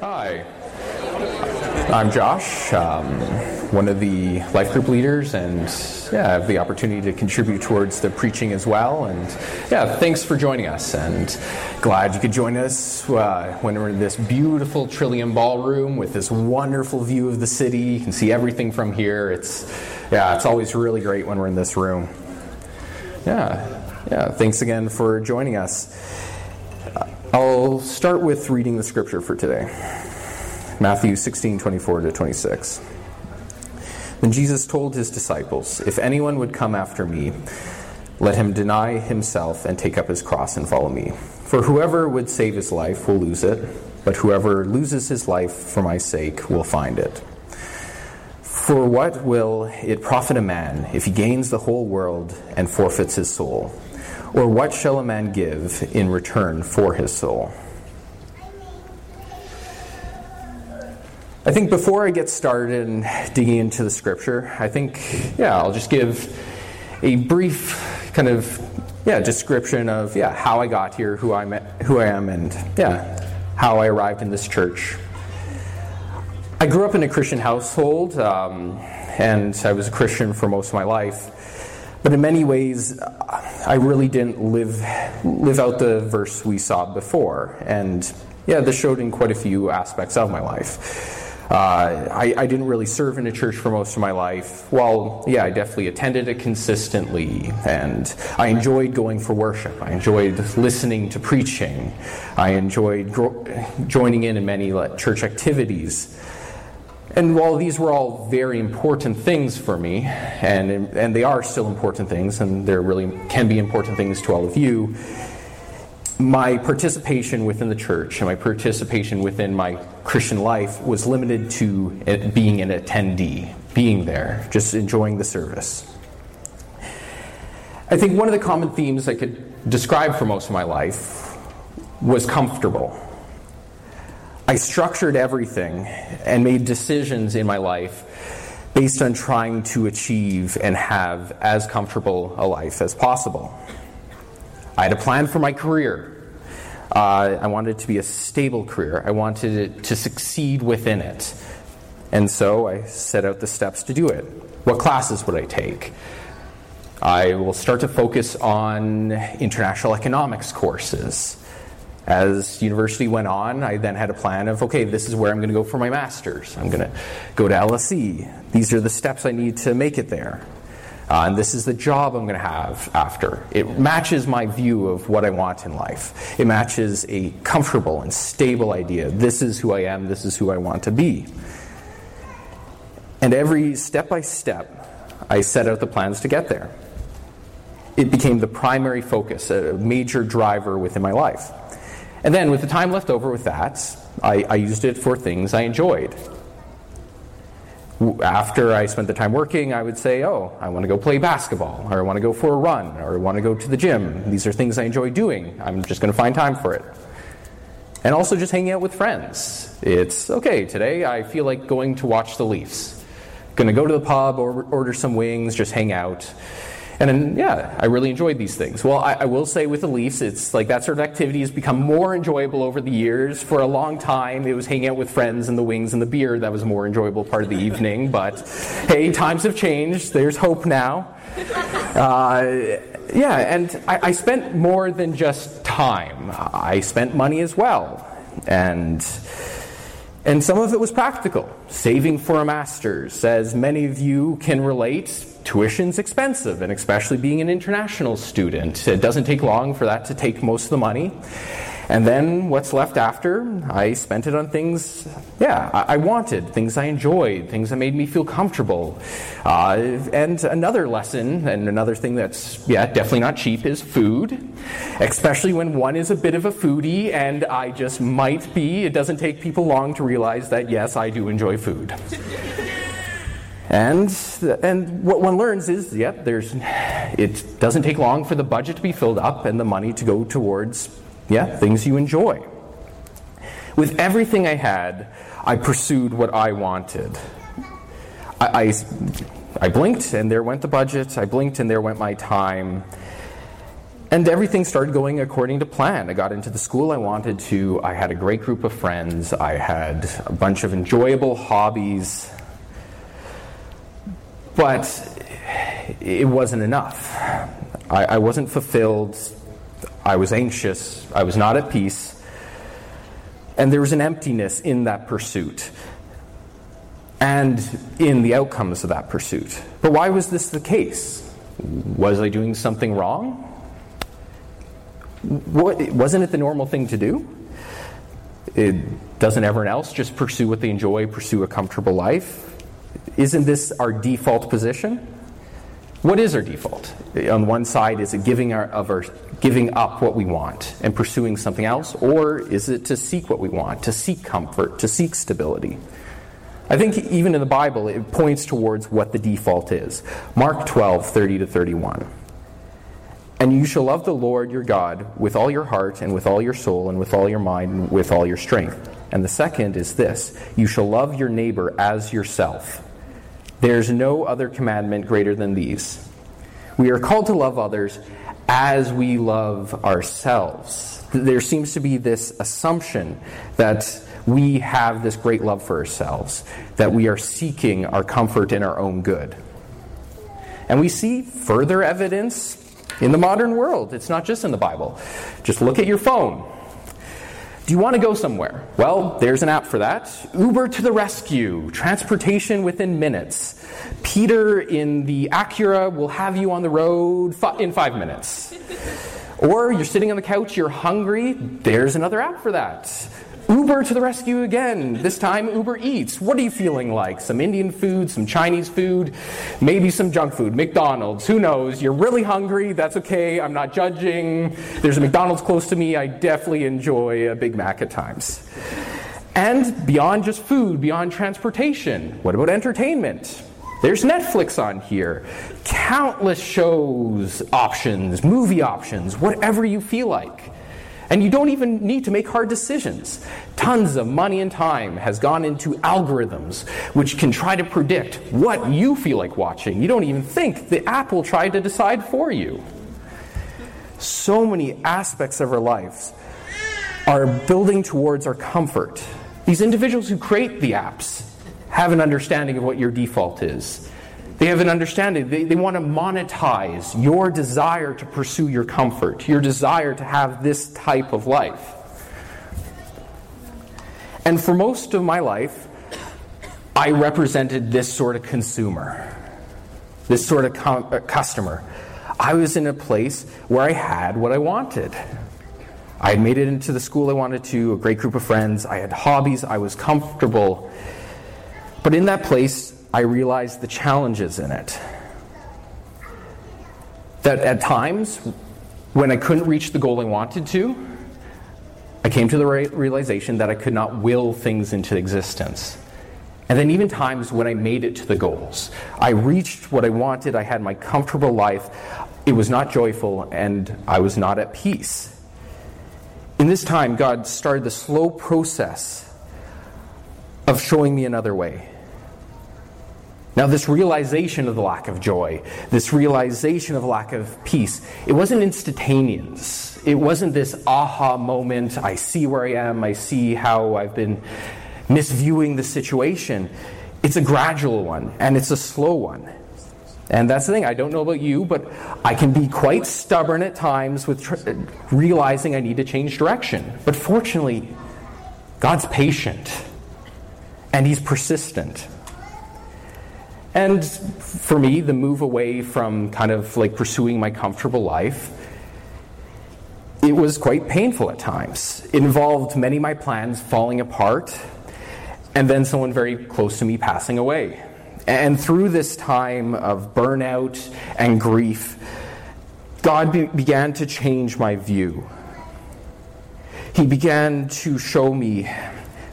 Hi. I'm Josh, um, one of the life group leaders, and yeah, I have the opportunity to contribute towards the preaching as well. And yeah, thanks for joining us, and glad you could join us uh, when we're in this beautiful Trillium Ballroom with this wonderful view of the city. You can see everything from here. It's yeah, it's always really great when we're in this room. Yeah, yeah. Thanks again for joining us. I'll start with reading the scripture for today. Matthew 16, 24 to 26. Then Jesus told his disciples, If anyone would come after me, let him deny himself and take up his cross and follow me. For whoever would save his life will lose it, but whoever loses his life for my sake will find it. For what will it profit a man if he gains the whole world and forfeits his soul? Or what shall a man give in return for his soul? I think before I get started in digging into the scripture, I think, yeah, I'll just give a brief kind of, yeah, description of, yeah, how I got here, who I'm, who I am, and yeah, how I arrived in this church. I grew up in a Christian household, um, and I was a Christian for most of my life. But in many ways, I really didn't live live out the verse we saw before, and yeah, this showed in quite a few aspects of my life. Uh, I, I, didn't really serve in a church for most of my life. Well, yeah, I definitely attended it consistently, and I enjoyed going for worship. I enjoyed listening to preaching. I enjoyed gro- joining in in many church activities. And while these were all very important things for me, and, and they are still important things, and they really can be important things to all of you, my participation within the church and my participation within my Christian life was limited to being an attendee, being there, just enjoying the service. I think one of the common themes I could describe for most of my life was comfortable. I structured everything and made decisions in my life based on trying to achieve and have as comfortable a life as possible. I had a plan for my career. Uh, I wanted it to be a stable career. I wanted it to succeed within it. And so I set out the steps to do it. What classes would I take? I will start to focus on international economics courses. As university went on, I then had a plan of okay, this is where I'm going to go for my master's. I'm going to go to LSE. These are the steps I need to make it there. Uh, and this is the job I'm going to have after. It matches my view of what I want in life. It matches a comfortable and stable idea. This is who I am, this is who I want to be. And every step by step, I set out the plans to get there. It became the primary focus, a major driver within my life. And then, with the time left over with that, I, I used it for things I enjoyed after I spent the time working, I would say, Oh, I want to go play basketball, or I want to go for a run, or I want to go to the gym. These are things I enjoy doing. I'm just going to find time for it. And also just hanging out with friends. It's okay, today I feel like going to watch the Leafs. Going to go to the pub, or order some wings, just hang out. And then, yeah, I really enjoyed these things. Well, I, I, will say with the Leafs, it's like that sort of activity has become more enjoyable over the years. For a long time, it was hanging out with friends and the wings and the beer that was a more enjoyable part of the evening. But hey, times have changed. There's hope now. Uh, yeah, and I, I spent more than just time. I spent money as well. And and some of it was practical, saving for a master's. As many of you can relate, tuition's expensive, and especially being an international student, it doesn't take long for that to take most of the money. And then what's left after, I spent it on things, yeah, I, I wanted, things I enjoyed, things that made me feel comfortable. Uh, and another lesson, and another thing that's, yeah, definitely not cheap, is food. Especially when one is a bit of a foodie, and I just might be. It doesn't take people long to realize that, yes, I do enjoy food. And, and what one learns is, yep, there's, it doesn't take long for the budget to be filled up and the money to go towards, yeah, things you enjoy. With everything I had, I pursued what I wanted. I, I, I blinked and there went the budget. I blinked and there went my time. And everything started going according to plan. I got into the school I wanted to. I had a great group of friends. I had a bunch of enjoyable hobbies. But it wasn't enough. I, I wasn't fulfilled. I was anxious. I was not at peace. And there was an emptiness in that pursuit and in the outcomes of that pursuit. But why was this the case? Was I doing something wrong? What, wasn't it the normal thing to do? It, doesn't everyone else just pursue what they enjoy, pursue a comfortable life? Isn't this our default position? What is our default? On one side, is it giving, our, of our, giving up what we want and pursuing something else? Or is it to seek what we want, to seek comfort, to seek stability? I think even in the Bible, it points towards what the default is. Mark 12, 30 to 31. And you shall love the Lord your God with all your heart, and with all your soul, and with all your mind, and with all your strength. And the second is this you shall love your neighbor as yourself. There's no other commandment greater than these. We are called to love others as we love ourselves. There seems to be this assumption that we have this great love for ourselves, that we are seeking our comfort in our own good. And we see further evidence in the modern world. It's not just in the Bible. Just look at your phone. Do you want to go somewhere? Well, there's an app for that. Uber to the rescue, transportation within minutes. Peter in the Acura will have you on the road in five minutes. Or you're sitting on the couch, you're hungry, there's another app for that. Uber to the rescue again. This time, Uber Eats. What are you feeling like? Some Indian food, some Chinese food, maybe some junk food, McDonald's, who knows? You're really hungry, that's okay, I'm not judging. There's a McDonald's close to me, I definitely enjoy a Big Mac at times. And beyond just food, beyond transportation, what about entertainment? There's Netflix on here. Countless shows, options, movie options, whatever you feel like. And you don't even need to make hard decisions. Tons of money and time has gone into algorithms which can try to predict what you feel like watching. You don't even think the app will try to decide for you. So many aspects of our lives are building towards our comfort. These individuals who create the apps have an understanding of what your default is. They have an understanding. They, they want to monetize your desire to pursue your comfort, your desire to have this type of life. And for most of my life, I represented this sort of consumer, this sort of com- uh, customer. I was in a place where I had what I wanted. I had made it into the school I wanted to, a great group of friends, I had hobbies, I was comfortable. But in that place, I realized the challenges in it. That at times, when I couldn't reach the goal I wanted to, I came to the realization that I could not will things into existence. And then, even times when I made it to the goals, I reached what I wanted, I had my comfortable life, it was not joyful, and I was not at peace. In this time, God started the slow process of showing me another way. Now, this realization of the lack of joy, this realization of lack of peace, it wasn't instantaneous. It wasn't this aha moment. I see where I am. I see how I've been misviewing the situation. It's a gradual one, and it's a slow one. And that's the thing. I don't know about you, but I can be quite stubborn at times with tr- realizing I need to change direction. But fortunately, God's patient, and He's persistent. And for me, the move away from kind of like pursuing my comfortable life, it was quite painful at times. It involved many of my plans falling apart, and then someone very close to me passing away. And through this time of burnout and grief, God be- began to change my view. He began to show me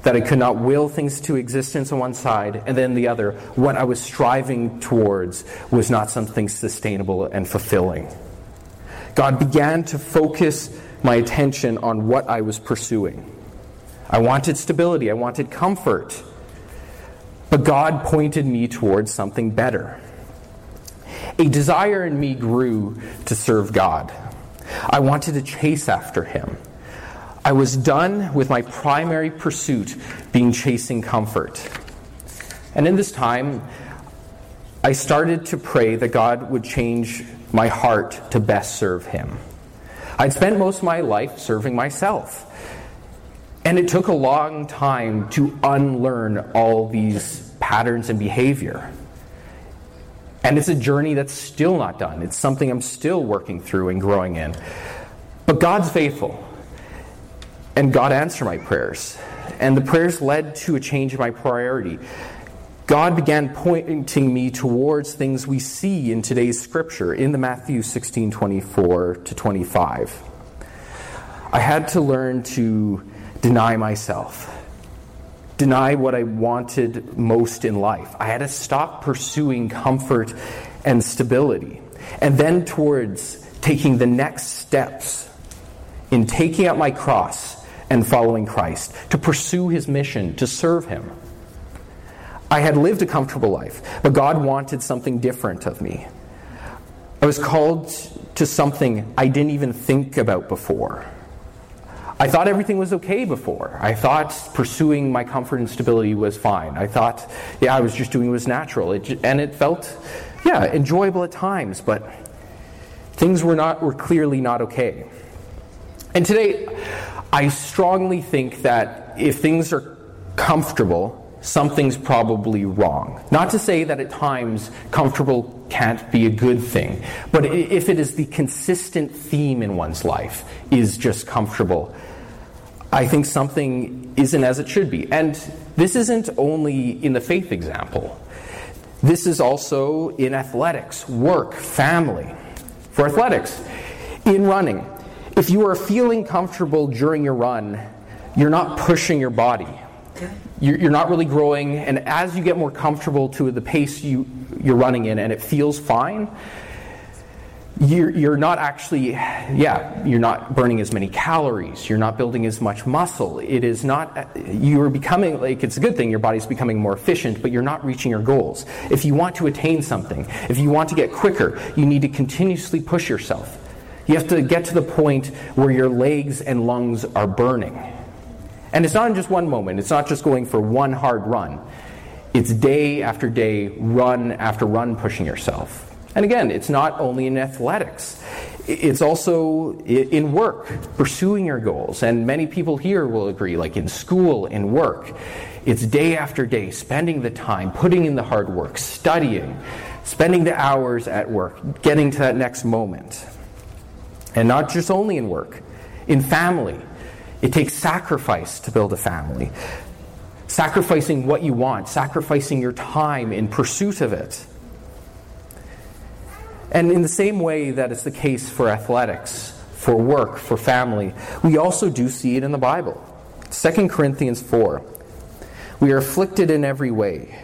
that I could not will things to existence on one side, and then the other, what I was striving towards was not something sustainable and fulfilling. God began to focus my attention on what I was pursuing. I wanted stability, I wanted comfort, but God pointed me towards something better. A desire in me grew to serve God. I wanted to chase after him. I was done with my primary pursuit being chasing comfort. And in this time, I started to pray that God would change my heart to best serve Him. I'd spent most of my life serving myself. And it took a long time to unlearn all these patterns and behavior. And it's a journey that's still not done. It's something I'm still working through and growing in. But God's faithful. And God answered my prayers. And the prayers led to a change in my priority. God began pointing me towards things we see in today's scripture in the Matthew 16 24 to 25. I had to learn to deny myself, deny what I wanted most in life. I had to stop pursuing comfort and stability, and then towards taking the next steps in taking up my cross and following Christ, to pursue his mission, to serve him. I had lived a comfortable life, but God wanted something different of me. I was called to something I didn't even think about before. I thought everything was okay before. I thought pursuing my comfort and stability was fine. I thought, yeah, I was just doing what was natural. It, and it felt, yeah, enjoyable at times, but things were not were clearly not okay. And today, I strongly think that if things are comfortable, something's probably wrong. Not to say that at times comfortable can't be a good thing, but if it is the consistent theme in one's life is just comfortable, I think something isn't as it should be. And this isn't only in the faith example. This is also in athletics, work, family. For athletics, in running, if you are feeling comfortable during your run, you're not pushing your body you're not really growing, and as you get more comfortable to the pace you, you're running in and it feels fine, you're, you're not actually, yeah, you're not burning as many calories, you're not building as much muscle. It is not, you're becoming, like, it's a good thing, your body's becoming more efficient, but you're not reaching your goals. If you want to attain something, if you want to get quicker, you need to continuously push yourself. You have to get to the point where your legs and lungs are burning. And it's not in just one moment, it's not just going for one hard run. It's day after day, run after run, pushing yourself. And again, it's not only in athletics, it's also in work, pursuing your goals. And many people here will agree, like in school, in work, it's day after day, spending the time, putting in the hard work, studying, spending the hours at work, getting to that next moment. And not just only in work, in family, it takes sacrifice to build a family. Sacrificing what you want, sacrificing your time in pursuit of it. And in the same way that it's the case for athletics, for work, for family, we also do see it in the Bible. 2 Corinthians 4. We are afflicted in every way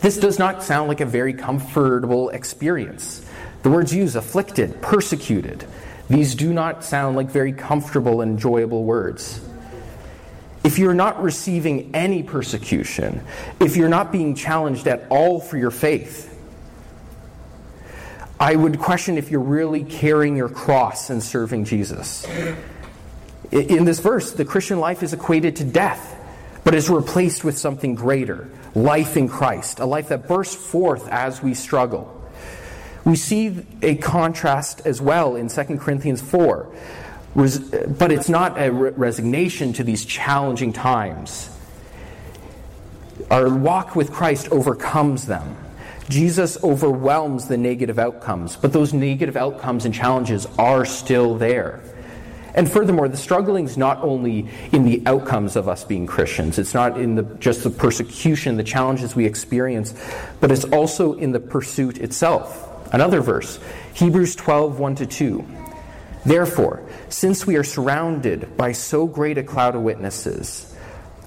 This does not sound like a very comfortable experience. The words used, afflicted, persecuted, these do not sound like very comfortable and enjoyable words. If you're not receiving any persecution, if you're not being challenged at all for your faith, I would question if you're really carrying your cross and serving Jesus. In this verse, the Christian life is equated to death, but is replaced with something greater life in Christ, a life that bursts forth as we struggle. We see a contrast as well in 2 Corinthians 4, but it's not a resignation to these challenging times. Our walk with Christ overcomes them. Jesus overwhelms the negative outcomes, but those negative outcomes and challenges are still there. And furthermore, the struggling is not only in the outcomes of us being Christians, it's not in the, just the persecution, the challenges we experience, but it's also in the pursuit itself. Another verse, Hebrews 12, 1 to 2. Therefore, since we are surrounded by so great a cloud of witnesses,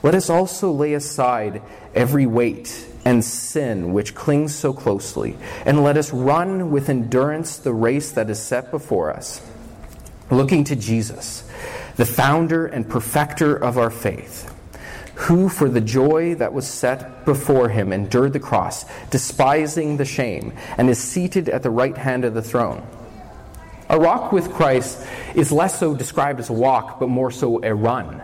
let us also lay aside every weight and sin which clings so closely, and let us run with endurance the race that is set before us, looking to Jesus, the founder and perfecter of our faith, who for the joy that was set before him endured the cross, despising the shame, and is seated at the right hand of the throne. A walk with Christ is less so described as a walk, but more so a run.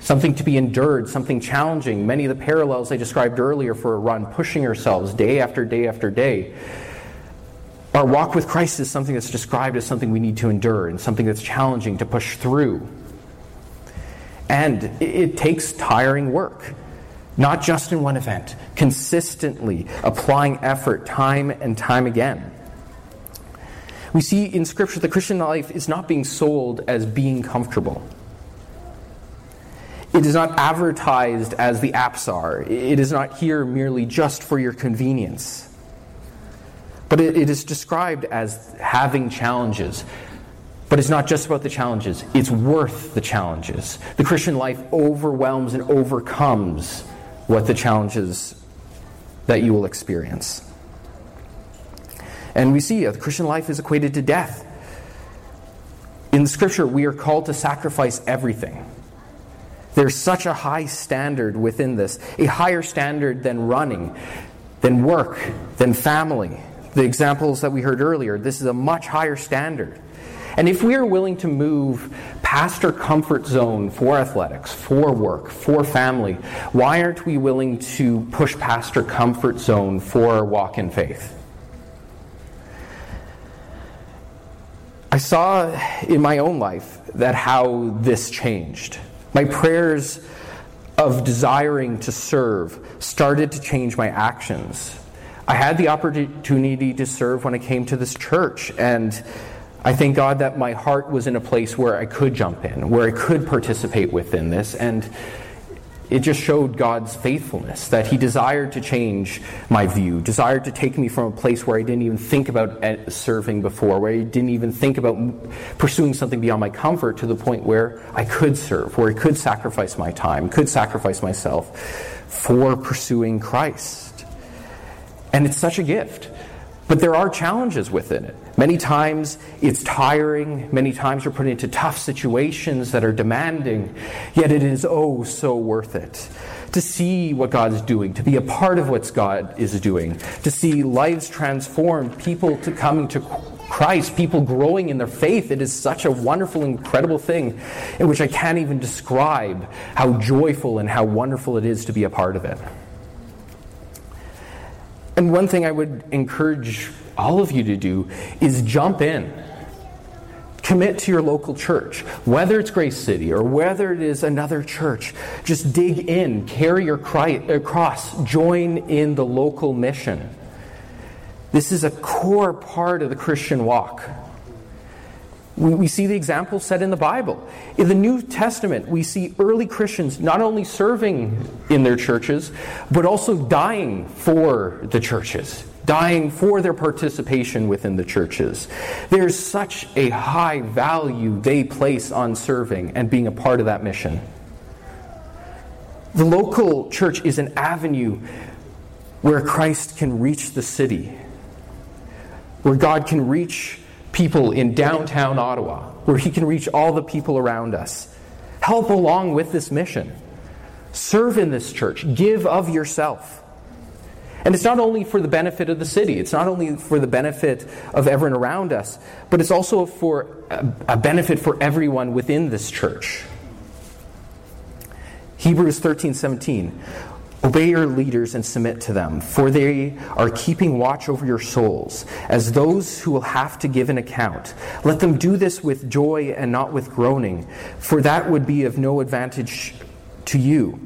Something to be endured, something challenging. Many of the parallels I described earlier for a run, pushing ourselves day after day after day. Our walk with Christ is something that's described as something we need to endure and something that's challenging to push through. And it takes tiring work, not just in one event, consistently applying effort time and time again. We see in Scripture the Christian life is not being sold as being comfortable. It is not advertised as the apps are. It is not here merely just for your convenience. But it, it is described as having challenges. But it's not just about the challenges, it's worth the challenges. The Christian life overwhelms and overcomes what the challenges that you will experience. And we see uh, the Christian life is equated to death. In the scripture, we are called to sacrifice everything. There's such a high standard within this, a higher standard than running, than work, than family. The examples that we heard earlier, this is a much higher standard. And if we are willing to move past our comfort zone for athletics, for work, for family, why aren't we willing to push past our comfort zone for our walk in faith? I saw in my own life that how this changed. My prayers of desiring to serve started to change my actions. I had the opportunity to serve when I came to this church, and I thank God that my heart was in a place where I could jump in, where I could participate within this, and it just showed God's faithfulness that He desired to change my view, desired to take me from a place where I didn't even think about uh, serving before, where I didn't even think about pursuing something beyond my comfort, to the point where I could serve, where I could sacrifice my time, could sacrifice myself for pursuing Christ. And it's such a gift. But there are challenges within it. Many times it's tiring, many times you're put into tough situations that are demanding, yet it is oh so worth it. To see what God is doing, to be a part of what God is doing, to see lives transformed, people to coming to Christ, people growing in their faith. It is such a wonderful, incredible thing in which I can't even describe how joyful and how wonderful it is to be a part of it. And one thing I would encourage all of you to do is jump in. Commit to your local church, whether it's Grace City or whether it is another church. Just dig in, carry your uh, cross, join in the local mission. This is a core part of the Christian walk. We, we see the example set in the Bible. In the New Testament, we see early Christians not only serving in their churches, but also dying for the churches, dying for their participation within the churches. There's such a high value they place on serving and being a part of that mission. The local church is an avenue where Christ can reach the city, where God can reach people in downtown Ottawa, where He can reach all the people around us. Help along with this mission. Serve in this church. Give of yourself. And it's not only for the benefit of the city, it's not only for the benefit of everyone around us, but it's also for a benefit for everyone within this church. Hebrews 13 17. Obey your leaders and submit to them, for they are keeping watch over your souls, as those who will have to give an account. Let them do this with joy and not with groaning, for that would be of no advantage to you.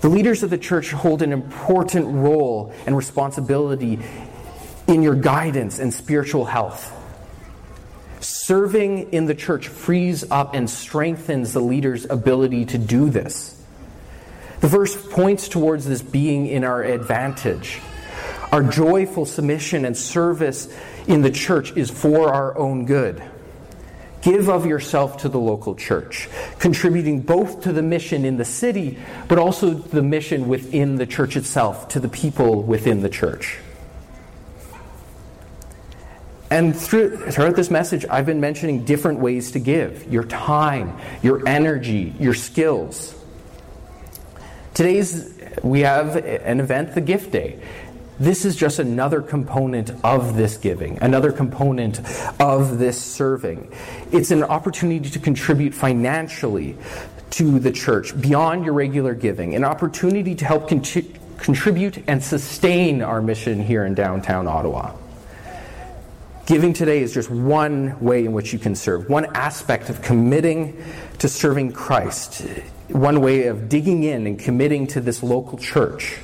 The leaders of the church hold an important role and responsibility in your guidance and spiritual health. Serving in the church frees up and strengthens the leader's ability to do this. The verse points towards this being in our advantage. Our joyful submission and service in the church is for our own good. Give of yourself to the local church, contributing both to the mission in the city, but also the mission within the church itself, to the people within the church. And through, throughout this message, I've been mentioning different ways to give your time, your energy, your skills. Today's, we have an event, the Gift Day. This is just another component of this giving, another component of this serving. It's an opportunity to contribute financially to the church beyond your regular giving, an opportunity to help contribute and sustain our mission here in downtown Ottawa. Giving today is just one way in which you can serve, one aspect of committing to serving Christ, one way of digging in and committing to this local church.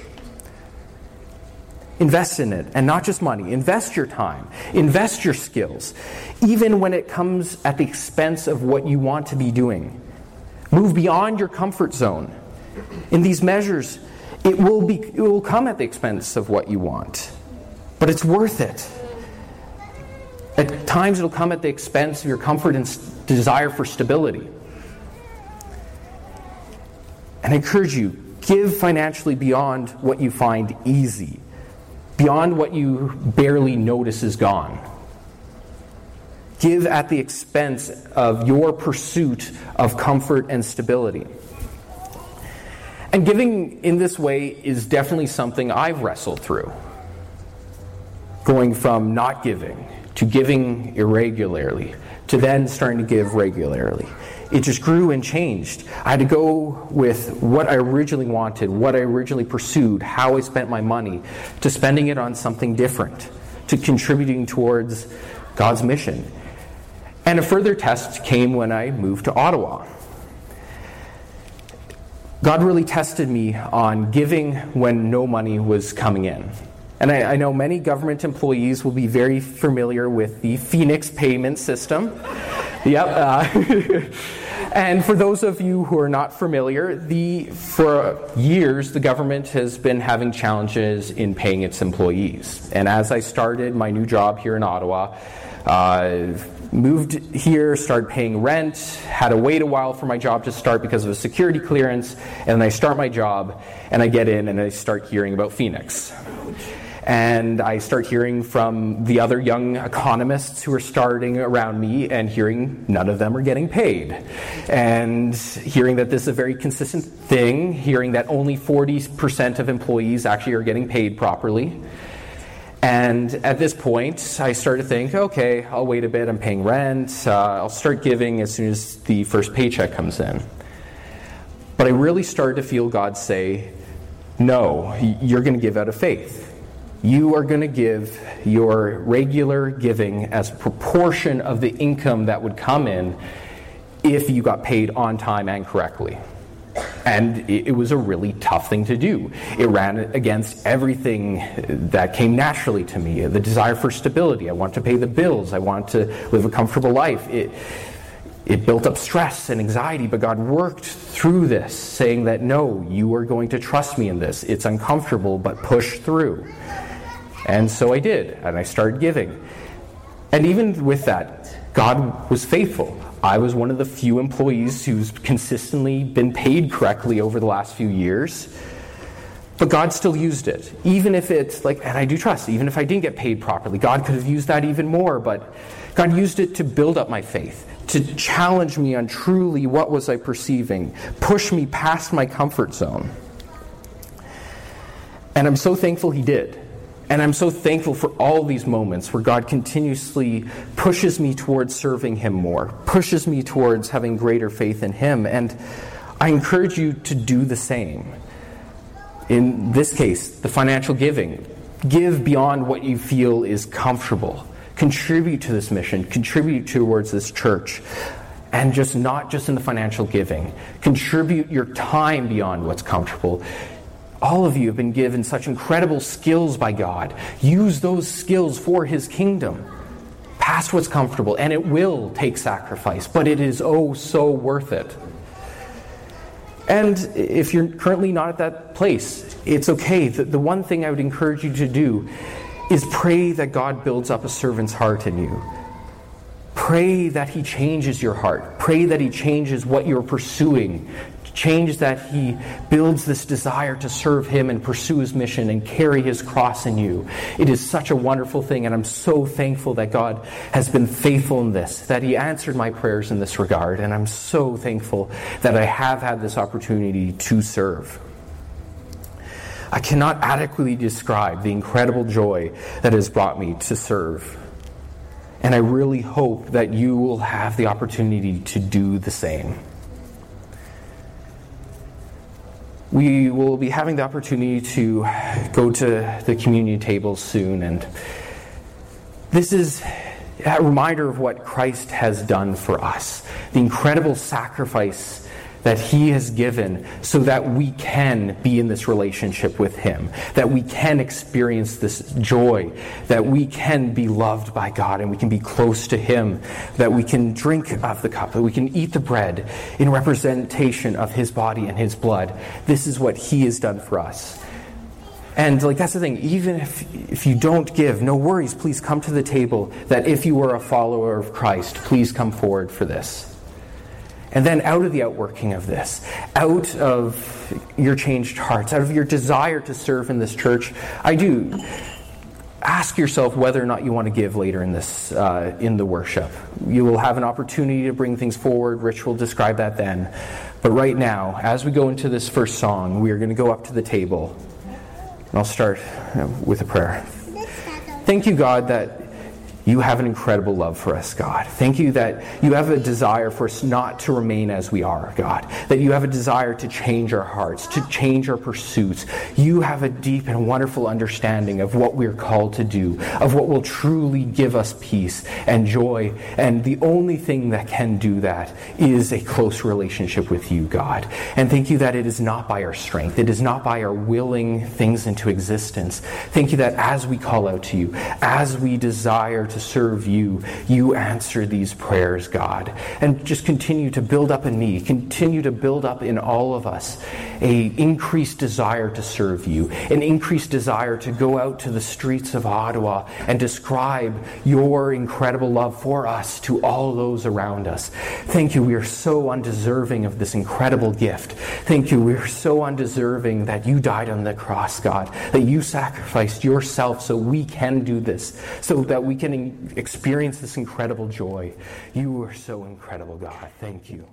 Invest in it, and not just money. Invest your time, invest your skills, even when it comes at the expense of what you want to be doing. Move beyond your comfort zone. In these measures, it will, be, it will come at the expense of what you want, but it's worth it. At times, it'll come at the expense of your comfort and desire for stability. And I encourage you, give financially beyond what you find easy, beyond what you barely notice is gone. Give at the expense of your pursuit of comfort and stability. And giving in this way is definitely something I've wrestled through. Going from not giving to giving irregularly, to then starting to give regularly. It just grew and changed. I had to go with what I originally wanted, what I originally pursued, how I spent my money, to spending it on something different, to contributing towards God's mission. And a further test came when I moved to Ottawa. God really tested me on giving when no money was coming in. And I, I, know many government employees will be very familiar with the Phoenix payment system. yep. Uh, and for those of you who are not familiar, the, for years the government has been having challenges in paying its employees. And as I started my new job here in Ottawa, uh, moved here, started paying rent, had to wait a while for my job to start because of a security clearance, and then I start my job, and I get in and I start hearing about Phoenix and I start hearing from the other young economists who are starting around me and hearing none of them are getting paid. And hearing that this is a very consistent thing, hearing that only 40% of employees actually are getting paid properly. And at this point, I start to think, okay, I'll wait a bit, I'm paying rent, uh, I'll start giving as soon as the first paycheck comes in. But I really started to feel God say, no, you're going to give out of faith you are going to give your regular giving as a proportion of the income that would come in if you got paid on time and correctly. And it, was a really tough thing to do. It ran against everything that came naturally to me the desire for stability. I want to pay the bills. I want to live a comfortable life. It, it built up stress and anxiety, but God worked through this, saying that no, you are going to trust me in this. It's uncomfortable, but push through. And so I did, and I started giving. And even with that, God was faithful. I was one of the few employees who's consistently been paid correctly over the last few years. But God still used it. Even if it's like, and I do trust, even if I didn't get paid properly, God could have used that even more. But God used it to build up my faith, to challenge me on truly what was I perceiving, push me past my comfort zone. And I'm so thankful He did. And I'm so thankful for all these moments where God continuously pushes me towards serving Him more, pushes me towards having greater faith in Him. And I encourage you to do the same. In this case, the financial giving. Give beyond what you feel is comfortable. Contribute to this mission, contribute towards this church. And just not just in the financial giving. Contribute your time beyond what's comfortable all of you have been given such incredible skills by God. Use those skills for His kingdom. Pass what's comfortable, and it will take sacrifice, but it is oh so worth it. And if you're currently not at that place, it's okay. The, the one thing I would encourage you to do is pray that God builds up a servant's heart in you. Pray that He changes your heart. Pray that He changes what you're pursuing. Change that He builds this desire to serve Him and pursue His mission and carry His cross in you. It is such a wonderful thing, and I'm so thankful that God has been faithful in this, that He answered my prayers in this regard, and I'm so thankful that I have had this opportunity to serve. I cannot adequately describe the incredible joy that has brought me to serve. And I really hope that you will have the opportunity to do the same. We will be having the opportunity to go to the communion tables soon, and this is a reminder of what Christ has done for us. The incredible sacrifice that He has given so that we can be in this relationship with Him, that we can experience this joy, that we can be loved by God and we can be close to Him, that we can drink of the cup, that we can eat the bread in representation of His body and His blood. This is what He has done for us. And like that's the thing, even if if you don't give, no worries, please come to the table that if you are a follower of Christ, please come forward for this. And then out of the outworking of this, out of your changed hearts, out of your desire to serve in this church, I do ask yourself whether or not you want to give later in this uh, in the worship. You will have an opportunity to bring things forward. Rich will describe that then. But right now, as we go into this first song, we are going to go up to the table. And I'll start uh, with a prayer. Thank you, God, that you have an incredible love for us, God. Thank you that you have a desire for us not to remain as we are, God. That you have a desire to change our hearts, to change our pursuits. You have a deep and wonderful understanding of what we're called to do, of what will truly give us peace and joy. And the only thing that can do that is a close relationship with you, God. And thank you that it is not by our strength, it is not by our willing things into existence. Thank you that as we call out to you, as we desire to to serve you, you answer these prayers, God. And just continue to build up in me, continue to build up in all of us a increased desire to serve you, an increased desire to go out to the streets of Ottawa and describe your incredible love for us to all those around us. Thank you. We are so undeserving of this incredible gift. Thank you. We are so undeserving that you died on the cross, God, that you sacrificed yourself so we can do this, so that we experience this incredible joy. You are so incredible, God. Thank you.